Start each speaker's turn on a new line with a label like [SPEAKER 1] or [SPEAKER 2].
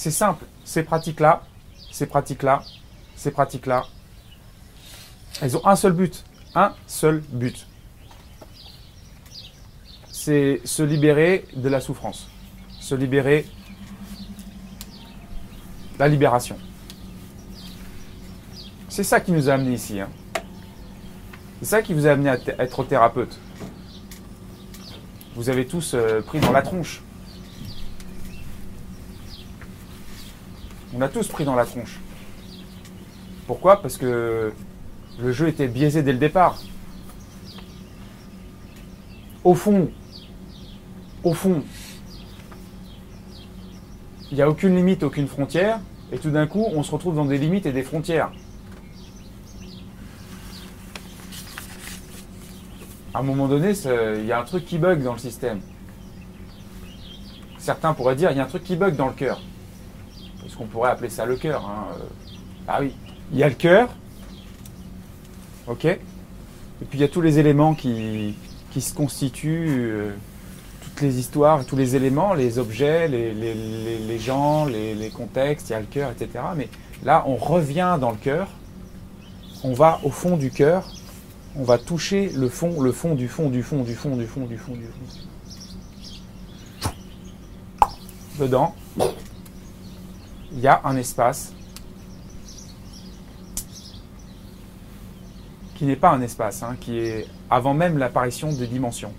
[SPEAKER 1] C'est simple. Ces pratiques-là, ces pratiques-là, ces pratiques-là, elles ont un seul but. Un seul but. C'est se libérer de la souffrance. Se libérer. La libération. C'est ça qui nous a amenés ici. hein. C'est ça qui vous a amené à être thérapeute. Vous avez tous euh, pris dans la tronche. On a tous pris dans la tronche. Pourquoi? Parce que le jeu était biaisé dès le départ. Au fond, au fond, il n'y a aucune limite, aucune frontière, et tout d'un coup, on se retrouve dans des limites et des frontières. À un moment donné, il y a un truc qui bug dans le système. Certains pourraient dire, il y a un truc qui bug dans le cœur. Parce qu'on pourrait appeler ça le cœur. hein, euh. Ah oui, il y a le cœur, ok Et puis il y a tous les éléments qui, qui se constituent, euh, toutes les histoires, tous les éléments, les objets, les, les- les- les gens, les, les contextes, il y a le cœur, etc. Mais là, on revient dans le cœur, on va au fond du cœur, on va toucher le fond, le fond du fond du fond du fond du fond du fond du fond. Dedans, il y a un espace qui n'est pas un espace, hein, qui est avant même l'apparition des dimensions.